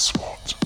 spot.